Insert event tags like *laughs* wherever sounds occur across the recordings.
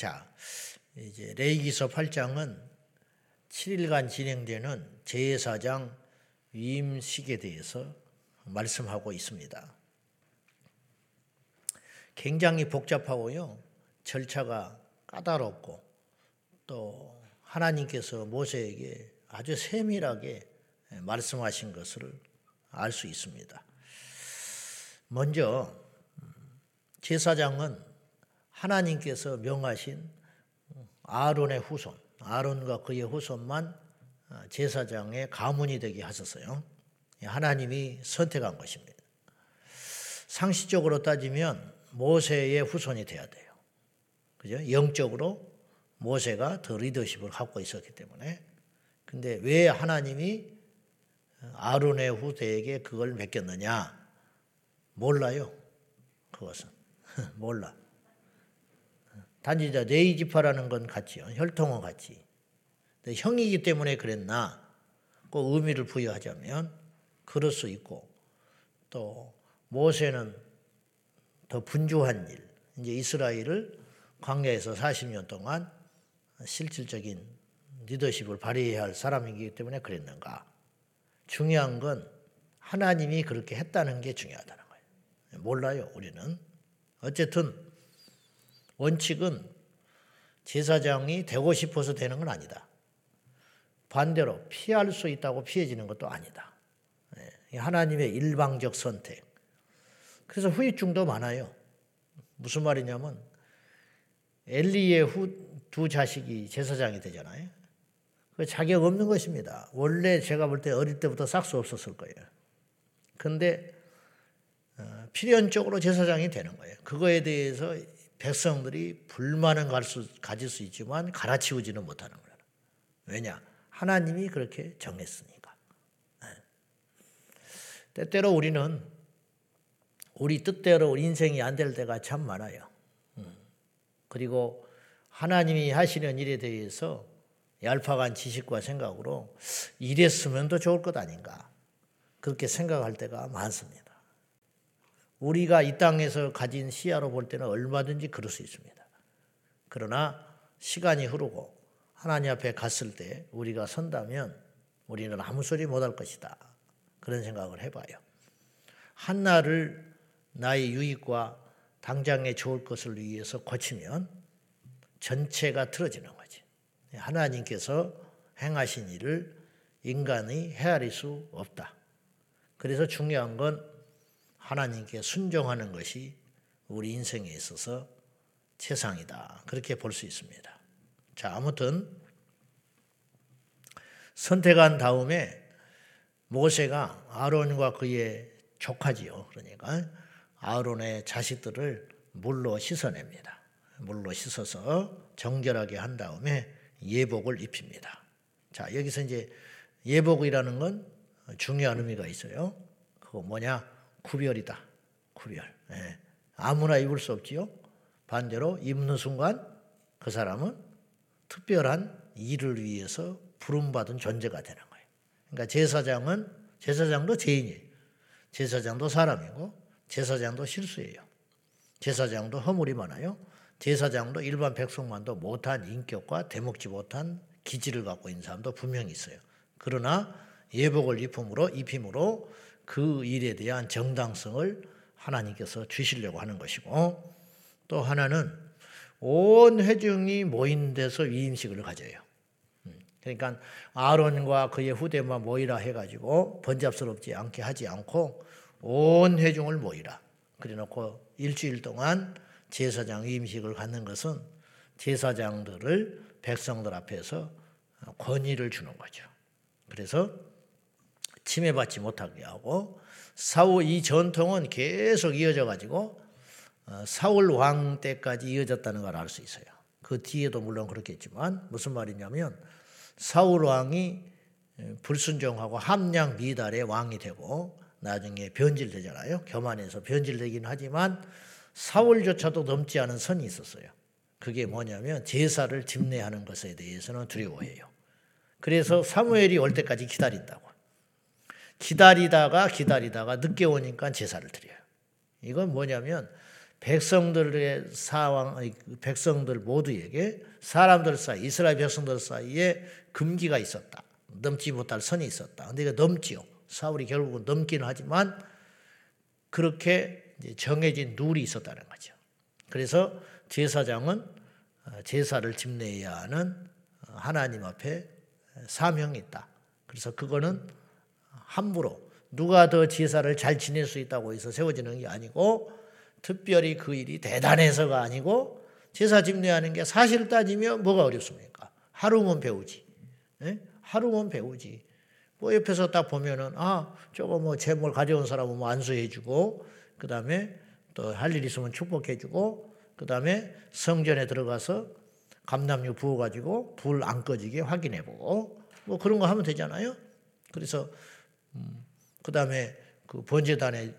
자, 이제 레이기서 8장은 7일간 진행되는 제사장 위임식에 대해서 말씀하고 있습니다. 굉장히 복잡하고요. 절차가 까다롭고 또 하나님께서 모세에게 아주 세밀하게 말씀하신 것을 알 수 있습니다. 먼저 제사장은 하나님께서 명하신 아론의 후손, 아론과 그의 후손만 제사장의 가문이 되게 하셨어요. 하나님이 선택한 것입니다. 상식적으로 따지면 모세의 후손이 돼야 돼요. 그죠? 영적으로 모세가 더 리더십을 갖고 있었기 때문에. 근데 왜 하나님이 아론의 후대에게 그걸 맡겼느냐? 몰라요. 그것은. *laughs* 몰라. 단지 네이지파라는 건 같지요. 혈통은 같지. 형이기 때문에 그랬나? 꼭 의미를 부여하자면 그럴 수 있고 또 모세는 더 분주한 일. 이제 이스라엘을 광야에서 40년 동안 실질적인 리더십을 발휘해야 할 사람이기 때문에 그랬는가? 중요한 건 하나님이 그렇게 했다는 게 중요하다는 거예요. 몰라요, 우리는. 어쨌든 원칙은 제사장이 되고 싶어서 되는 건 아니다. 반대로 피할 수 있다고 피해지는 것도 아니다. 예, 하나님의 일방적 선택. 그래서 후유증도 많아요. 무슨 말이냐면 엘리의 후 두 자식이 제사장이 되잖아요. 그 자격 없는 것입니다. 원래 제가 볼 때 어릴 때부터 싹수 없었을 거예요. 근데 어, 필연적으로 제사장이 되는 거예요. 그거에 대해서 백성들이 불만은 가질 수 있지만 갈아치우지는 못하는 거예요. 왜냐? 하나님이 그렇게 정했으니까. 네. 때때로 우리는 우리 뜻대로 인생이 안 될 때가 참 많아요. 음. 그리고 하나님이 하시는 일에 대해서 얄팍한 지식과 생각으로 이랬으면 더 좋을 것 아닌가. 그렇게 생각할 때가 많습니다. 우리가 이 땅에서 가진 시야로 볼 때는 얼마든지 그럴 수 있습니다. 그러나 시간이 흐르고 하나님 앞에 갔을 때 우리가 선다면 우리는 아무 소리 못할 것이다. 그런 생각을 해봐요. 한나를 나의 유익과 당장에 좋을 것을 위해서 고치면 전체가 틀어지는 거지. 하나님께서 행하신 일을 인간이 헤아릴 수 없다. 그래서 중요한 건 하나님께 순종하는 것이 우리 인생에 있어서 최상이다. 그렇게 볼 수 있습니다. 자, 아무튼 선택한 다음에 모세가 아론과 그의 조카지요. 그러니까 아론의 자식들을 물로 씻어냅니다. 물로 씻어서 정결하게 한 다음에 예복을 입힙니다. 자, 여기서 이제 예복이라는 건 중요한 의미가 있어요. 그거 뭐냐? 구별이다. 구별. 예. 아무나 입을 수 없지요. 반대로 입는 순간 그 사람은 특별한 일을 위해서 부름받은 존재가 되는 거예요. 그러니까 제사장은 제사장도 죄인이에요. 제사장도 사람이고 제사장도 실수예요. 제사장도 허물이 많아요. 제사장도 일반 백성만도 못한 인격과 대먹지 못한 기질을 갖고 있는 사람도 분명히 있어요. 그러나 예복을 입힘으로 입힘으로 그 일에 대한 정당성을 하나님께서 주시려고 하는 것이고 또 하나는 온 회중이 모인 데서 위임식을 가져요. 음, 그러니까 아론과 그의 후대만 모이라 해가지고 번잡스럽지 않게 하지 않고 온 회중을 모이라. 그래놓고 일주일 동안 제사장 임식을 갖는 것은 제사장들을 백성들 앞에서 권위를 주는 거죠. 그래서 침해받지 못하게 하고 사후 이 전통은 계속 이어져 가지고 어, 사울 왕 때까지 이어졌다는 걸 알 수 있어요. 그 뒤에도 물론 그렇겠지만 무슨 말이냐면 사울 왕이 불순종하고 함량 미달의 왕이 되고 나중에 변질되잖아요. 교만해서 변질되긴 하지만 사월조차도 넘지 않은 선이 있었어요. 그게 뭐냐면 제사를 집례하는 것에 대해서는 두려워해요. 그래서 사무엘이 올 때까지 기다린다고. 기다리다가 기다리다가 늦게 오니까 제사를 드려요. 이건 뭐냐면 백성들의 그 백성들 모두에게 사람들 사이 이스라엘 백성들 사이에 금기가 있었다. 넘지 못할 선이 있었다. 근데 이거 넘지요. 사울이 결국은 넘기는 하지만 그렇게 정해진 룰이 있었다는 거죠. 그래서 제사장은 어, 제사를 집내야 하는 하나님 앞에 사명이 있다. 그래서 그거는 함부로 누가 더 제사를 잘 지낼 수 있다고 해서 세워지는 게 아니고 특별히 그 일이 대단해서가 아니고 제사 집례하는 게 사실 따지면 뭐가 어렵습니까? 하루면 배우지. 예? 하루면 배우지. 뭐 옆에서 딱 보면은 아 저거 뭐 재물 가져온 사람은 뭐 안수해주고 그 다음에 또 할 일 있으면 축복해주고 그 다음에 성전에 들어가서 감남유 부어가지고 불 안 꺼지게 확인해보고 뭐 그런 거 하면 되잖아요. 그래서 음, 그 다음에 그 번제단에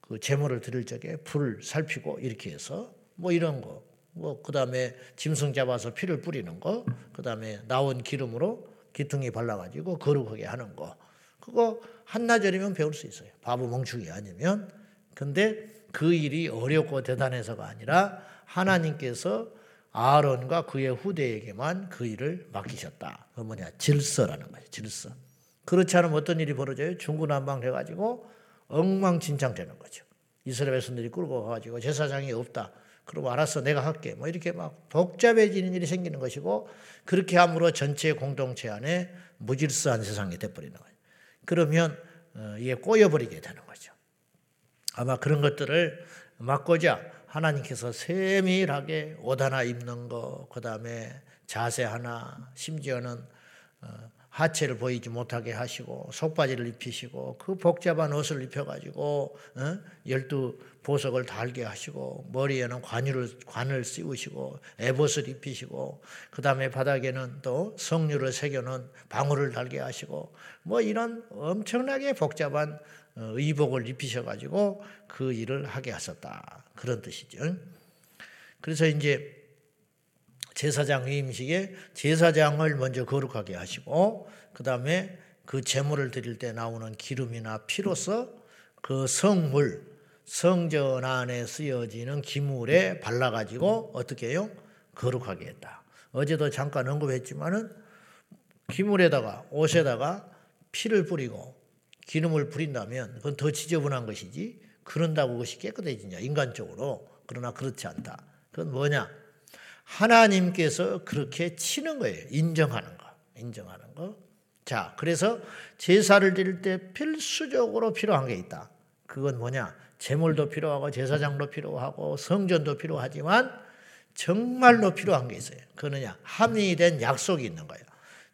그 제물을 드릴 적에 불을 살피고 이렇게 해서 뭐 이런 거. 뭐 그다음에 짐승 잡아서 피를 뿌리는 거. 그다음에 나온 기름으로 기퉁이 발라 가지고 거룩하게 하는 거. 그거 한나절이면 배울 수 있어요. 바보 멍충이 아니면. 근데 그 일이 어렵고 대단해서가 아니라 하나님께서 아론과 그의 후대에게만 그 일을 맡기셨다. 그 뭐냐? 질서라는 거죠. 질서. 그렇지 않으면 어떤 일이 벌어져요? 중구난방 돼가지고 엉망진창 되는 거죠. 이스라엘 백성들이 끌고 가가지고 제사장이 없다. 그럼 알았어, 내가 할게. 뭐 이렇게 막 복잡해지는 일이 생기는 것이고 그렇게 함으로 전체 공동체 안에 무질서한 세상이 돼버리는 거예요. 그러면 어, 이게 꼬여버리게 되는 거죠. 아마 그런 것들을 막고자 하나님께서 세밀하게 옷 하나 입는 거, 그 다음에 자세 하나, 심지어는 어, 하체를 보이지 못하게 하시고 속바지를 입히시고 그 복잡한 옷을 입혀가지고 어? 열두 보석을 달게 하시고 머리에는 관유를 관을 씌우시고 에봇을 입히시고 그 다음에 바닥에는 또 성류를 새겨놓은 방울을 달게 하시고 뭐 이런 엄청나게 복잡한 어, 의복을 입히셔가지고 그 일을 하게 하셨다 그런 뜻이죠. 그래서 이제 제사장 위임식에 제사장을 먼저 거룩하게 하시고 그 다음에 그 제물을 드릴 때 나오는 기름이나 피로서 그 성물 성전 안에 쓰여지는 기물에 발라가지고 어떻게 해요? 거룩하게 했다. 어제도 잠깐 언급했지만은 기물에다가 옷에다가 피를 뿌리고 기름을 뿌린다면 그건 더 지저분한 것이지 그런다고 그것이 깨끗해지냐 인간적으로 그러나 그렇지 않다. 그건 뭐냐? 하나님께서 그렇게 치는 거예요. 인정하는 거. 인정하는 거. 자, 그래서 제사를 드릴 때 필수적으로 필요한 게 있다. 그건 뭐냐? 제물도 필요하고 제사장도 필요하고 성전도 필요하지만 정말로 필요한 게 있어요. 그느냐? 합의된 약속이 있는 거예요.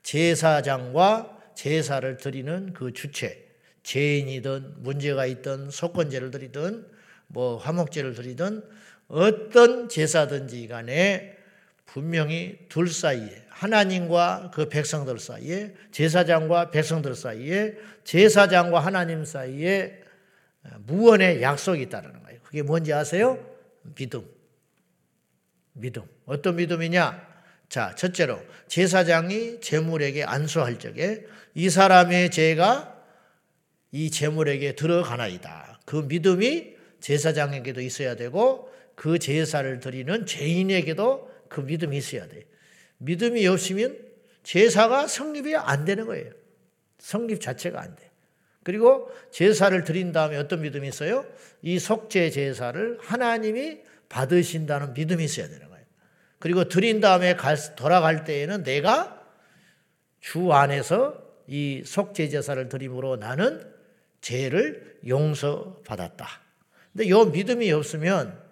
제사장과 제사를 드리는 그 주체, 죄인이든 문제가 있든 속건제를 드리든 뭐 화목제를 드리든 어떤 제사든지 간에 분명히 둘 사이에 하나님과 그 백성들 사이에 제사장과 백성들 사이에 제사장과 하나님 사이에 무언의 약속이 있다는 거예요. 그게 뭔지 아세요? 믿음. 믿음. 어떤 믿음이냐? 자, 첫째로 제사장이 제물에게 안수할 적에 이 사람의 죄가 이 제물에게 들어가나이다. 그 믿음이 제사장에게도 있어야 되고 그 제사를 드리는 죄인에게도 그 믿음이 있어야 돼. 믿음이 없으면 제사가 성립이 안 되는 거예요. 성립 자체가 안 돼. 그리고 제사를 드린 다음에 어떤 믿음이 있어요? 이 속죄 제사를 하나님이 받으신다는 믿음이 있어야 되는 거예요. 그리고 드린 다음에 돌아갈 때에는 내가 주 안에서 이 속죄 제사를 드림으로 나는 죄를 용서받았다. 근데 이 믿음이 없으면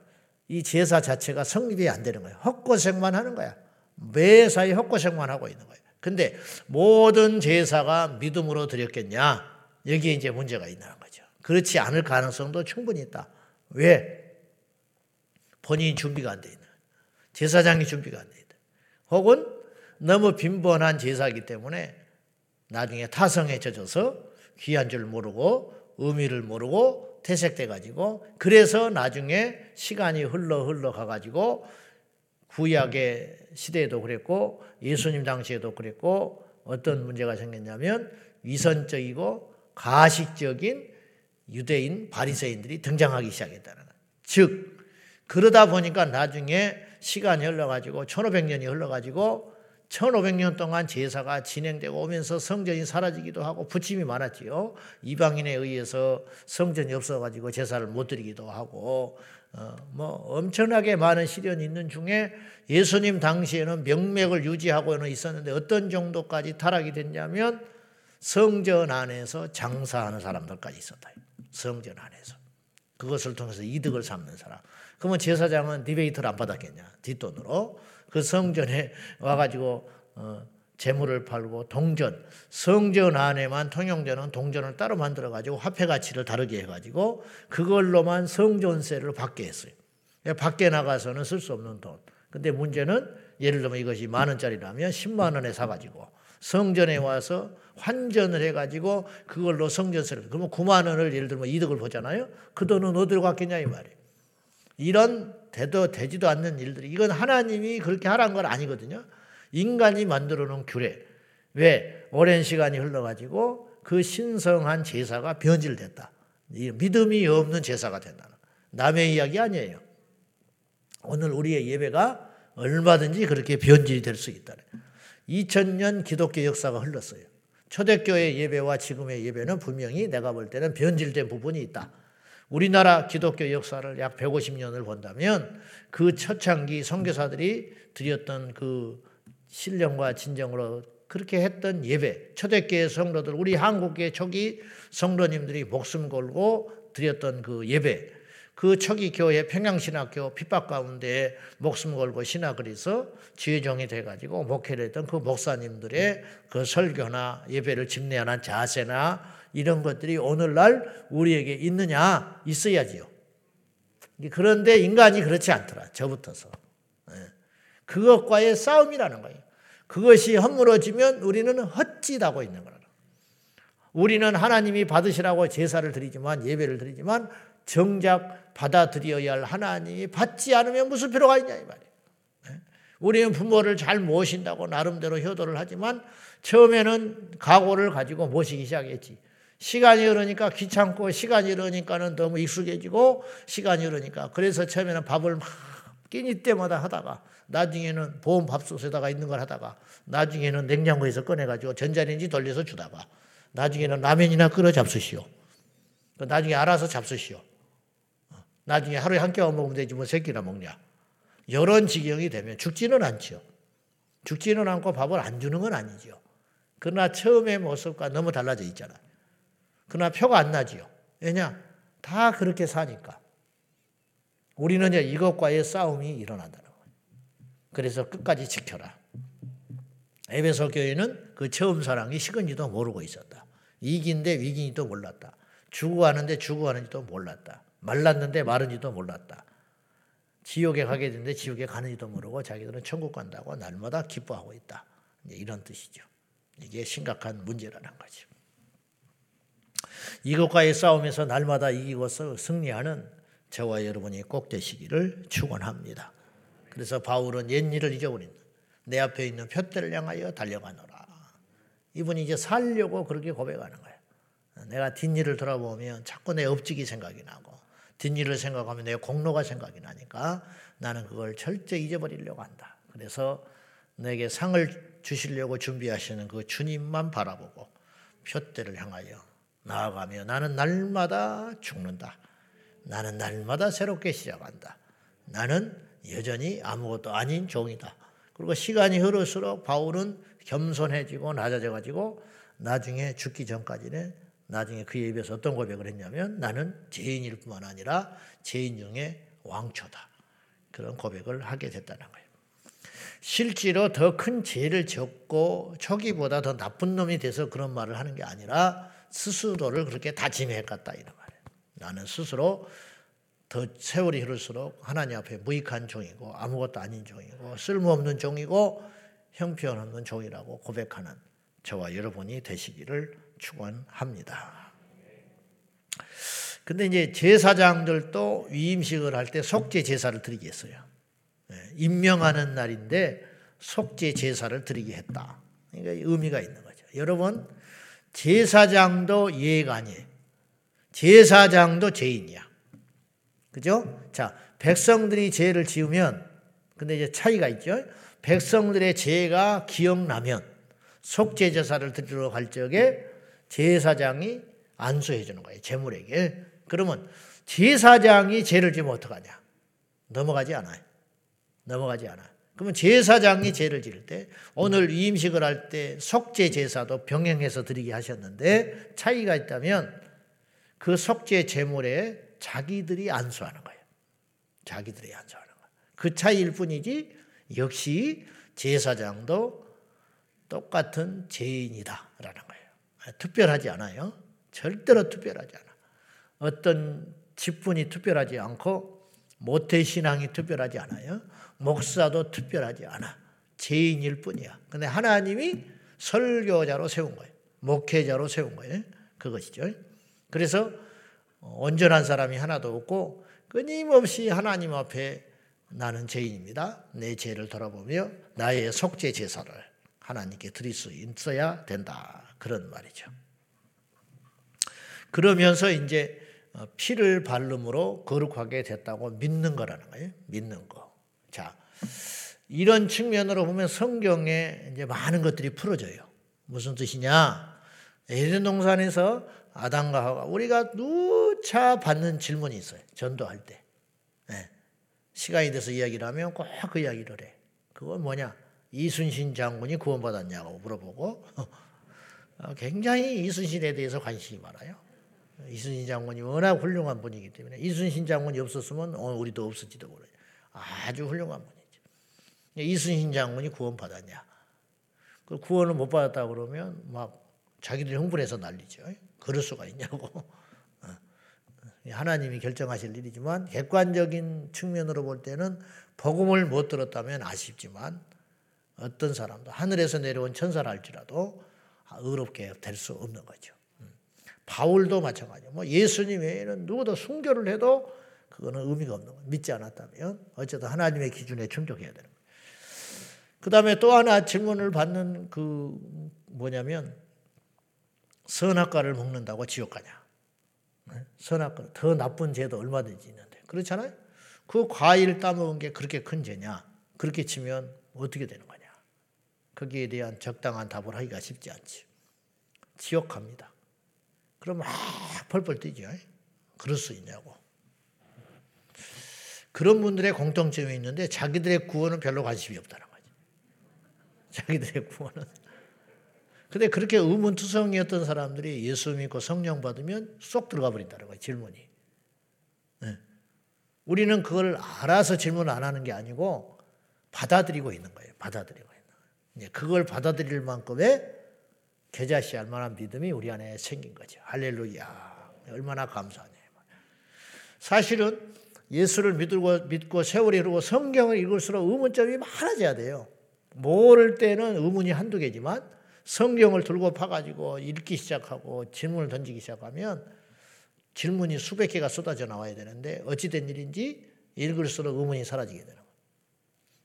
이 제사 자체가 성립이 안 되는 거예요. 헛고생만 하는 거야. 매사에 헛고생만 하고 있는 거예요. 근데 모든 제사가 믿음으로 드렸겠냐? 여기에 이제 문제가 있는 거죠. 그렇지 않을 가능성도 충분히 있다. 왜? 본인이 준비가 안 돼 있는 제사장이 준비가 안 돼 있다. 혹은 너무 빈번한 제사이기 때문에 나중에 타성에 젖어서 귀한 줄 모르고 의미를 모르고 퇴색돼 가지고 그래서 나중에 시간이 흘러 흘러 가 가지고 구약의 시대에도 그랬고 예수님 당시에도 그랬고 어떤 문제가 생겼냐면 위선적이고 가식적인 유대인 바리새인들이 등장하기 시작했다는 거예요. 즉 그러다 보니까 나중에 시간이 흘러 가지고 1500년이 흘러 가지고 1500년 동안 제사가 진행되고 오면서 성전이 사라지기도 하고 부침이 많았지요. 이방인에 의해서 성전이 없어가지고 제사를 못 드리기도 하고 어, 뭐 엄청나게 많은 시련이 있는 중에 예수님 당시에는 명맥을 유지하고는 있었는데 어떤 정도까지 타락이 됐냐면 성전 안에서 장사하는 사람들까지 있었다. 성전 안에서. 그것을 통해서 이득을 삼는 사람. 그러면 제사장은 디베이트를 안 받았겠냐? 뒷돈으로. 그 성전에 와가지고 어, 재물을 팔고 동전, 성전 안에만 통용되는 동전을 따로 만들어 가지고 화폐 가치를 다르게 해가지고 그걸로만 성전세를 받게 했어요. 밖에 나가서는 쓸 수 없는 돈. 근데 문제는 예를 들면 이것이 만 원짜리라면 10만 원에 사가지고 성전에 와서 환전을 해가지고 그걸로 성전세를 그러면 9만 원을 예를 들면 이득을 보잖아요. 그 돈은 어디로 갔겠냐 이 말이에요. 이런 되도 되지도 않는 일들이 이건 하나님이 그렇게 하라는 건 아니거든요. 인간이 만들어 놓은 규례. 왜? 오랜 시간이 흘러가지고 그 신성한 제사가 변질됐다. 믿음이 없는 제사가 된다. 남의 이야기 아니에요. 오늘 우리의 예배가 얼마든지 그렇게 변질이 될 수 있다. 2000년 기독교 역사가 흘렀어요. 초대교회 예배와 지금의 예배는 분명히 내가 볼 때는 변질된 부분이 있다. 우리나라 기독교 역사를 약 150년을 본다면 그 초창기 선교사들이 드렸던 그 신령과 진정으로 그렇게 했던 예배, 초대교회 성도들, 우리 한국의 초기 성도님들이 목숨 걸고 드렸던 그 예배, 그 초기 교회 평양신학교 핍박 가운데 목숨 걸고 신학을 해서 지회종이 돼가지고 목회를 했던 그 목사님들의 그 설교나 예배를 집례하는 자세나 이런 것들이 오늘날 우리에게 있느냐 있어야지요. 그런데 인간이 그렇지 않더라. 저부터서. 예. 그것과의 싸움이라는 거예요. 그것이 허물어지면 우리는 헛짓하고 있는 거라. 우리는 하나님이 받으시라고 제사를 드리지만 예배를 드리지만 정작 받아들여야 할 하나님이 받지 않으면 무슨 필요가 있냐 이 말이에요. 네? 우리는 부모를 잘 모신다고 나름대로 효도를 하지만 처음에는 각오를 가지고 모시기 시작했지. 시간이 흐르니까 귀찮고 시간이 흐르니까는 너무 익숙해지고 시간이 흐르니까 그래서 처음에는 밥을 막 끼니 때마다 하다가 나중에는 보험 밥솥에다가 있는 걸 하다가 나중에는 냉장고에서 꺼내가지고 전자레인지 돌려서 주다가 나중에는 라면이나 끓여 잡수시오. 그 나중에 알아서 잡수시오. 어, 나중에 하루에 한 끼만 먹으면 되지 뭐 새끼나 먹냐. 이런 지경이 되면 죽지는 않죠. 죽지는 않고 밥을 안 주는 건 아니죠. 그러나 처음의 모습과 너무 달라져 있잖아. 그러나 표가 안 나지요. 왜냐? 다 그렇게 사니까. 우리는 이것과의 싸움이 일어난다. 그래서 끝까지 지켜라. 에베소 교회는 그 처음 사랑이 식은지도 모르고 있었다. 이긴데 위긴지도 몰랐다. 죽어가는데 죽어가는지도 몰랐다. 말랐는데 마른지도 몰랐다. 지옥에 가게 되는데 지옥에 가는지도 모르고 자기들은 천국 간다고 날마다 기뻐하고 있다. 이런 뜻이죠. 이게 심각한 문제라는 거죠. 이것과의 싸움에서 날마다 이기고 승리하는 저와 여러분이 꼭 되시기를 축원합니다. 그래서 바울은 옛 일을 잊어버린다. 내 앞에 있는 표대를 향하여 달려가노라. 이분이 이제 살려고 그렇게 고백하는 거예요. 내가 뒷일을 돌아보면 자꾸 내 업직이 생각이 나고 뒷일을 생각하면 내 공로가 생각이 나니까 나는 그걸 절대 잊어버리려고 한다. 그래서 내게 상을 주시려고 준비하시는 그 주님만 바라보고 표대를 향하여 나아가며 나는 날마다 죽는다. 나는 날마다 새롭게 시작한다. 나는 여전히 아무것도 아닌 종이다. 그리고 시간이 흐를수록 바울은 겸손해지고 낮아져가지고 나중에 죽기 전까지는 나중에 그에 비해서 어떤 고백을 했냐면 나는 죄인일 뿐만 아니라 죄인 중에 왕초다. 그런 고백을 하게 됐다는 거예요. 실제로 더 큰 죄를 졌고 초기보다 더 나쁜 놈이 돼서 그런 말을 하는 게 아니라 스스로를 그렇게 다짐해 갔다 이런 말이에요. 나는 스스로 더 세월이 흐를수록 하나님 앞에 무익한 종이고 아무것도 아닌 종이고 쓸모없는 종이고 형편없는 종이라고 고백하는 저와 여러분이 되시기를 축원합니다. 근데 이제 제사장들도 위임식을 할 때 속죄 제사를 드리게 했어요. 예, 임명하는 날인데 속죄 제사를 드리게 했다. 그러니까 의미가 있는 거죠. 여러분 제사장도 예가 아니에요. 제사장도 죄인이야. 그죠? 자, 백성들이 죄를 지으면 근데 이제 차이가 있죠. 백성들의 죄가 기억나면 속죄 제사를 드리러 갈 적에 제사장이 안수해 주는 거예요. 제물에게. 그러면 제사장이 죄를 지면 어떡하냐? 넘어가지 않아요. 넘어가지 않아. 그러면 제사장이 죄를 지을 때 오늘 이임식을 할 때 속죄 제사도 병행해서 드리게 하셨는데 차이가 있다면 그 속죄 제물에 자기들이 안수하는 거예요. 자기들이 안수하는 거예요. 그 차이일 뿐이지 역시 제사장도 똑같은 죄인이다라는 거예요. 특별하지 않아요. 절대로 특별하지 않아. 어떤 직분이 특별하지 않고 모태 신앙이 특별하지 않아요. 목사도 특별하지 않아. 죄인일 뿐이야. 근데 하나님이 설교자로 세운 거예요. 목회자로 세운 거예요. 그것이죠. 그래서 온전한 사람이 하나도 없고 끊임없이 하나님 앞에 나는 죄인입니다. 내 죄를 돌아보며 나의 속죄 제사를 하나님께 드릴 수 있어야 된다. 그런 말이죠. 그러면서 이제 피를 발름으로 거룩하게 됐다고 믿는 거라는 거예요. 믿는 거. 자, 이런 측면으로 보면 성경에 이제 많은 것들이 풀어져요. 무슨 뜻이냐? 에덴 동산에서 아담과 하와 우리가 누차 받는 질문이 있어요. 전도할 때. 네. 시간이 돼서 이야기를 하면 꼭 그 이야기를 해. 그건 뭐냐? 이순신 장군이 구원받았냐고 물어보고 어, *laughs* 굉장히 이순신에 대해서 관심이 많아요. 이순신 장군이 워낙 훌륭한 분이기 때문에 이순신 장군이 없었으면 우리도 없을지도 몰라요. 아주 훌륭한 분이죠. 이순신 장군이 구원받았냐? 그 구원을 못 받았다 그러면 막 자기들이 흥분해서 난리죠. 그럴 수가 있냐고. 어. 하나님이 결정하실 일이지만 객관적인 측면으로 볼 때는 복음을 못 들었다면 아쉽지만 어떤 사람도 하늘에서 내려온 천사라 할지라도 의롭게 될 수 없는 거죠. 음. 바울도 마찬가지요. 뭐 예수님 외에는 누구도 순교를 해도 그거는 의미가 없는 거예요. 믿지 않았다면 어쨌든 하나님의 기준에 충족해야 되는 거예요. 그 다음에 또 하나 질문을 받는 그 뭐냐면 선악과를 먹는다고 지옥 가냐? 네? 선악과 더 나쁜 죄도 얼마든지 있는데 그렇잖아요. 그 과일 따먹은 게 그렇게 큰 죄냐? 그렇게 치면 어떻게 되는 거냐? 거기에 대한 적당한 답을 하기가 쉽지 않지. 지옥 갑니다. 그럼 막 펄펄 뛰죠. 그럴 수 있냐고. 그런 분들의 공통점이 있는데 자기들의 구원은 별로 관심이 없다는 거죠. 자기들의 구원은. 근데 그렇게 의문투성이었던 사람들이 예수 믿고 성령 받으면 쏙 들어가 버린다는 거예요. 질문이. 네. 우리는 그걸 알아서 질문 안 하는 게 아니고 받아들이고 있는 거예요. 받아들이고 있는 거예요. 그걸 받아들일 만큼의 겨자씨 할 만한 믿음이 우리 안에 생긴 거죠. 할렐루야. 얼마나 감사하냐. 사실은 예수를 믿고, 믿고 세월이 흐르고 성경을 읽을수록 의문점이 많아져야 돼요. 모를 때는 의문이 한두 개지만 성경을 들고 파가지고 읽기 시작하고 질문을 던지기 시작하면 질문이 수백 개가 쏟아져 나와야 되는데 어찌된 일인지 읽을수록 의문이 사라지게 되는 거예요.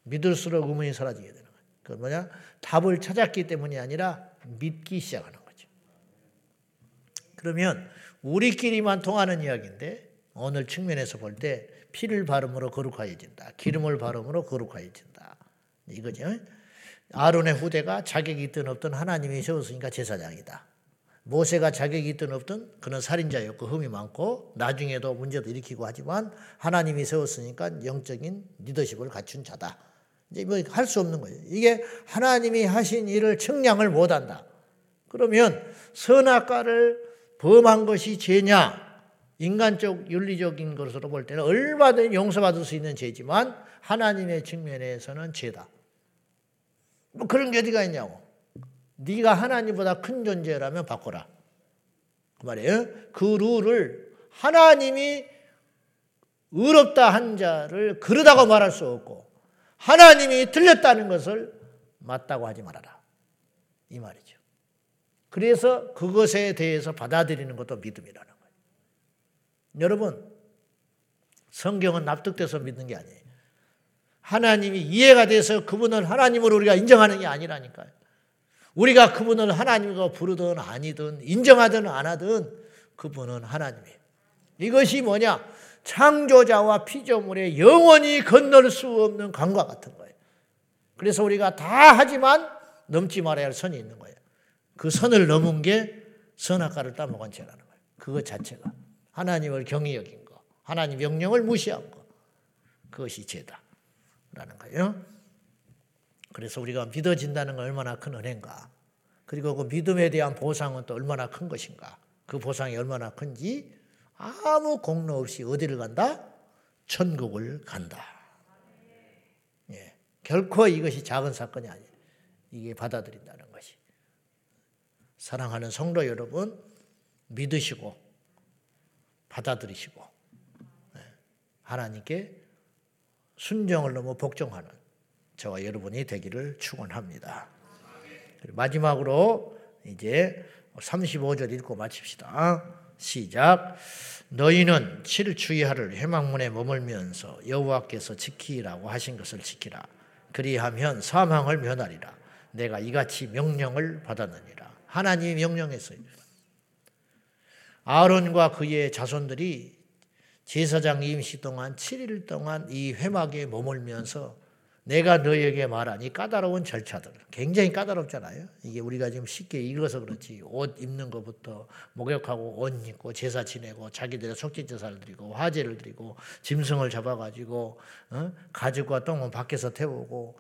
믿을수록 의문이 사라지게 되는 거예요. 그 뭐냐? 답을 찾았기 때문이 아니라 믿기 시작하는 거죠. 그러면 우리끼리만 통하는 이야기인데 오늘 측면에서 볼 때 피를 바름으로 거룩하여진다. 기름을 바름으로 거룩하여진다. 이거죠. 아론의 후대가 자격이 있든 없든 하나님이 세웠으니까 제사장이다. 모세가 자격이 있든 없든 그는 살인자였고 흠이 많고 나중에도 문제도 일으키고 하지만 하나님이 세웠으니까 영적인 리더십을 갖춘 자다. 이제 뭐 할 수 없는 거예요. 이게 하나님이 하신 일을 측량을 못 한다. 그러면 선악과를 범한 것이 죄냐? 인간적 윤리적인 것으로 볼 때는 얼마든지 용서받을 수 있는 죄지만 하나님의 측면에서는 죄다. 뭐 그런 게 어디가 있냐고. 네가 하나님보다 큰 존재라면 바꿔라. 그 말이에요. 그 룰을 하나님이 의롭다 한 자를 그러다고 말할 수 없고 하나님이 틀렸다는 것을 맞다고 하지 말아라. 이 말이죠. 그래서 그것에 대해서 받아들이는 것도 믿음이라는 여러분, 성경은 납득돼서 믿는 게 아니에요. 하나님이 이해가 돼서 그분을 하나님으로 우리가 인정하는 게 아니라니까요. 우리가 그분을 하나님으로 부르든 아니든 인정하든 안 하든 그분은 하나님이에요. 이것이 뭐냐? 창조자와 피조물의 영원히 건널 수 없는 강과 같은 거예요. 그래서 우리가 다 하지만 넘지 말아야 할 선이 있는 거예요. 그 선을 넘은 게 선악과를 따먹은 죄라는 거예요. 그것 자체가 하나님을 경히 여긴 거, 하나님 명령을 무시한 거, 그것이 죄다라는 거예요. 그래서 우리가 믿어진다는 건 얼마나 큰 은혜인가. 그리고 그 믿음에 대한 보상은 또 얼마나 큰 것인가. 그 보상이 얼마나 큰지 아무 공로 없이 어디를 간다? 천국을 간다. 예. 결코 이것이 작은 사건이 아니에요. 이게 받아들인다는 것이. 사랑하는 성도 여러분, 믿으시고, 받아들이시고, 예. 하나님께 순정을 넘어 복종하는 저와 여러분이 되기를 축원합니다. 마지막으로 이제 35절 읽고 마칩시다. 시작. 너희는 7주의하를 해망문에 머물면서 여호와께서 지키라고 하신 것을 지키라. 그리하면 사망을 면하리라. 내가 이같이 명령을 받았느니라. 하나님이 명령했어요. 아론과 그의 자손들이 제사장 임시 동안 7일 동안 이 회막에 머물면서 내가 너에게 말하니 까다로운 절차들 굉장히 까다롭잖아요. 이게 우리가 지금 쉽게 읽어서 그렇지 옷 입는 것부터 목욕하고 옷 입고 제사 지내고 자기들의 속죄 제사를 드리고 화제를 드리고 짐승을 잡아가지고 어? 가죽과 똥은 밖에서 태우고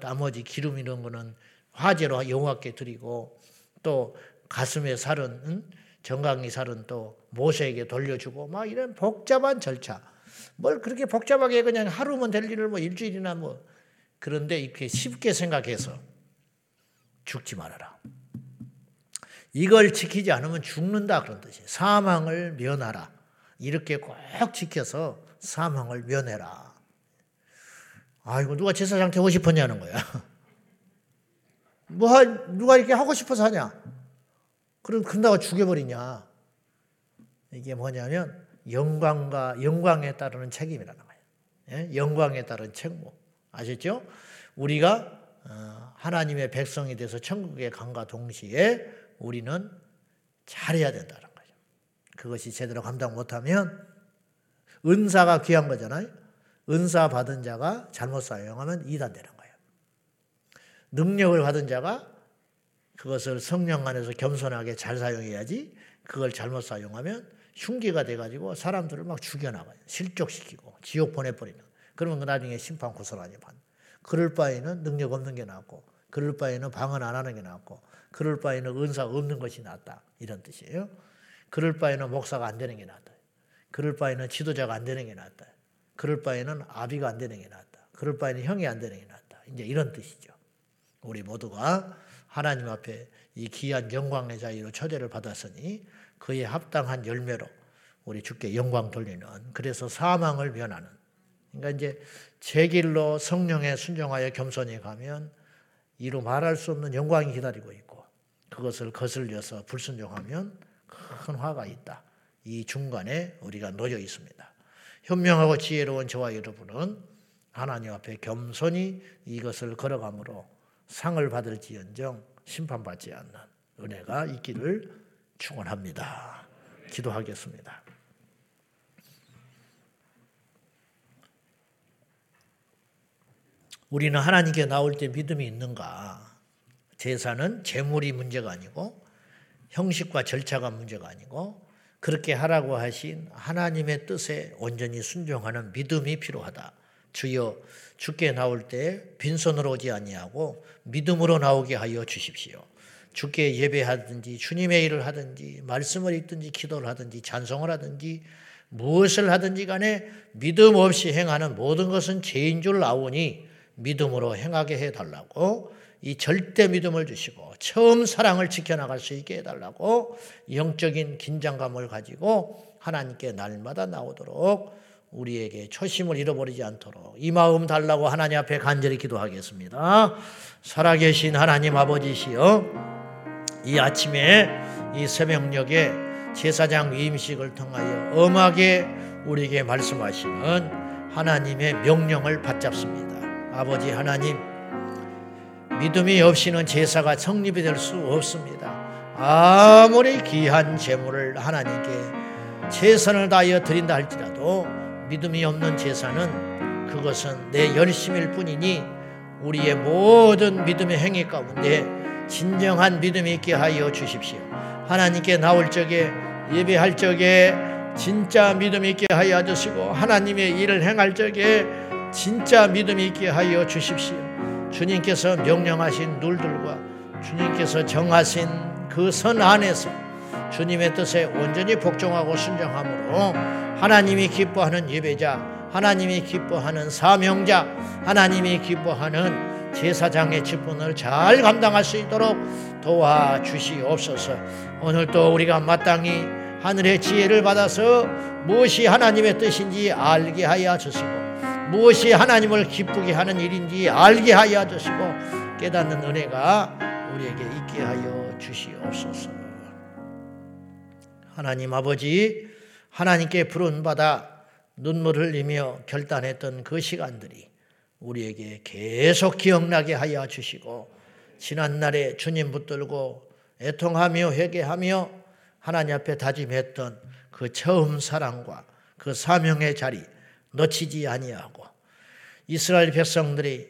나머지 기름 이런 거는 화제로 여호와께 드리고 또 가슴에 살은 응? 정강이 살은 또 모세에게 돌려주고 막 이런 복잡한 절차. 뭘 그렇게 복잡하게 그냥 하루면 될 일을 뭐 일주일이나 뭐 그런데 이렇게 쉽게 생각해서 죽지 말아라. 이걸 지키지 않으면 죽는다 그런 뜻이에요. 사망을 면하라. 이렇게 꼭 지켜서 사망을 면해라. 아이고 누가 제사장 되고 싶었냐는 거야. *laughs* 뭐 누가 이렇게 하고 싶어서 하냐? 그럼 근다고 죽여버리냐? 이게 뭐냐면 영광과 영광에 따르는 책임이라는 거예요. 예? 영광에 따른 책무. 아셨죠? 우리가 어, 하나님의 백성이 돼서 천국에 간과 동시에 우리는 잘해야 된다는 거죠. 그것이 제대로 감당 못하면 은사가 귀한 거잖아요. 은사 받은 자가 잘못 사용하면 이단되는 거예요. 능력을 받은 자가 그것을 성령 안에서 겸손하게 잘 사용해야지 그걸 잘못 사용하면 흉기가 돼가지고 사람들을 막 죽여나가요. 실족시키고 지옥 보내버리는. 그러면 그 나중에 심판 고소하니 반. 그럴 바에는 능력 없는 게 낫고, 그럴 바에는 방언 안 하는 게 낫고, 그럴 바에는 은사 없는 것이 낫다. 이런 뜻이에요. 그럴 바에는 목사가 안 되는 게 낫다. 그럴 바에는 지도자가 안 되는 게 낫다. 그럴 바에는 아비가 안 되는 게 낫다. 그럴 바에는 형이 안 되는 게 낫다. 이제 이런 뜻이죠. 우리 모두가 하나님 앞에 이 귀한 영광의 자유로 초대를 받았으니 그에 합당한 열매로 우리 주께 영광 돌리는 그래서 사망을 면하는 그러니까 이제 제 길로 성령에 순종하여 겸손히 가면 이루 말할 수 없는 영광이 기다리고 있고 그것을 거슬려서 불순종하면 큰 화가 있다. 이 중간에 우리가 놓여 있습니다. 현명하고 지혜로운 저와 여러분은 하나님 앞에 겸손히 이것을 걸어감으로 상을 받을지언정 심판받지 않는 은혜가 있기를 축원합니다. 기도하겠습니다. 우리는 하나님께 나올 때 믿음이 있는가? 제사는 재물이 문제가 아니고 형식과 절차가 문제가 아니고 그렇게 하라고 하신 하나님의 뜻에 온전히 순종하는 믿음이 필요하다. 주여 주께 나올 때 빈손으로 오지 아니하고 믿음으로 나오게 하여 주십시오. 주께 예배하든지 주님의 일을 하든지 말씀을 읽든지 기도를 하든지 찬송을 하든지 무엇을 하든지 간에 믿음 없이 행하는 모든 것은 죄인 줄 아오니 믿음으로 행하게 해달라고 이 절대 믿음을 주시고 처음 사랑을 지켜나갈 수 있게 해달라고 영적인 긴장감을 가지고 하나님께 날마다 나오도록 우리에게 초심을 잃어버리지 않도록 이 마음 달라고 하나님 앞에 간절히 기도하겠습니다. 살아계신 하나님 아버지시여 이 아침에 이 새벽녘에 제사장 위임식을 통하여 엄하게 우리에게 말씀하시는 하나님의 명령을 받잡습니다. 아버지 하나님 믿음이 없이는 제사가 성립이 될 수 없습니다. 아무리 귀한 제물을 하나님께 최선을 다하여 드린다 할지라도 믿음이 없는 제사는 그것은 내 열심일 뿐이니 우리의 모든 믿음의 행위 가운데 진정한 믿음이 있게 하여 주십시오. 하나님께 나올 적에 예배할 적에 진짜 믿음 있게 하여 주시고 하나님의 일을 행할 적에 진짜 믿음 있게 하여 주십시오. 주님께서 명령하신 룰들과 주님께서 정하신 그 선 안에서 주님의 뜻에 온전히 복종하고 순종함으로 하나님이 기뻐하는 예배자, 하나님이 기뻐하는 사명자, 하나님이 기뻐하는 제사장의 직분을 잘 감당할 수 있도록 도와주시옵소서. 오늘도 우리가 마땅히 하늘의 지혜를 받아서 무엇이 하나님의 뜻인지 알게 하여 주시고 무엇이 하나님을 기쁘게 하는 일인지 알게 하여 주시고 깨닫는 은혜가 우리에게 있게 하여 주시옵소서. 하나님 아버지 하나님께 부른 받아 눈물 흘리며 결단했던 그 시간들이 우리에게 계속 기억나게 하여 주시고 지난날에 주님 붙들고 애통하며 회개하며 하나님 앞에 다짐했던 그 처음 사랑과 그 사명의 자리 놓치지 아니하고 이스라엘 백성들이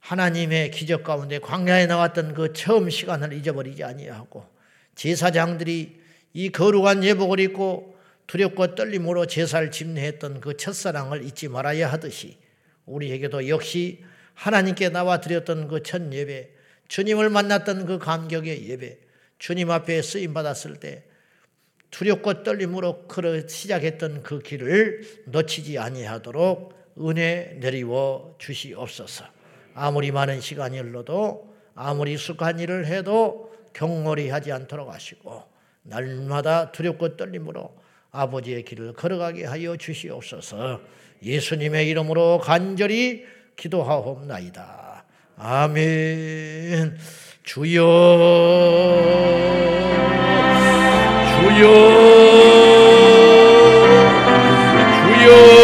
하나님의 기적 가운데 광야에 나왔던 그 처음 시간을 잊어버리지 아니하고 제사장들이 이 거룩한 예복을 입고 두렵고 떨림으로 제사를 집례했던 그 첫사랑을 잊지 말아야 하듯이 우리에게도 역시 하나님께 나와 드렸던 그 첫 예배, 주님을 만났던 그 감격의 예배, 주님 앞에 쓰임 받았을 때 두렵고 떨림으로 걸어 시작했던 그 길을 놓치지 아니하도록 은혜 내리워 주시옵소서. 아무리 많은 시간이 흘러도 아무리 숙한 일을 해도 경홀히 하지 않도록 하시고 날마다 두렵고 떨림으로 아버지의 길을 걸어가게 하여 주시옵소서. 예수님의 이름으로 간절히 기도하옵나이다. 아멘. 주여, 주여, 주여.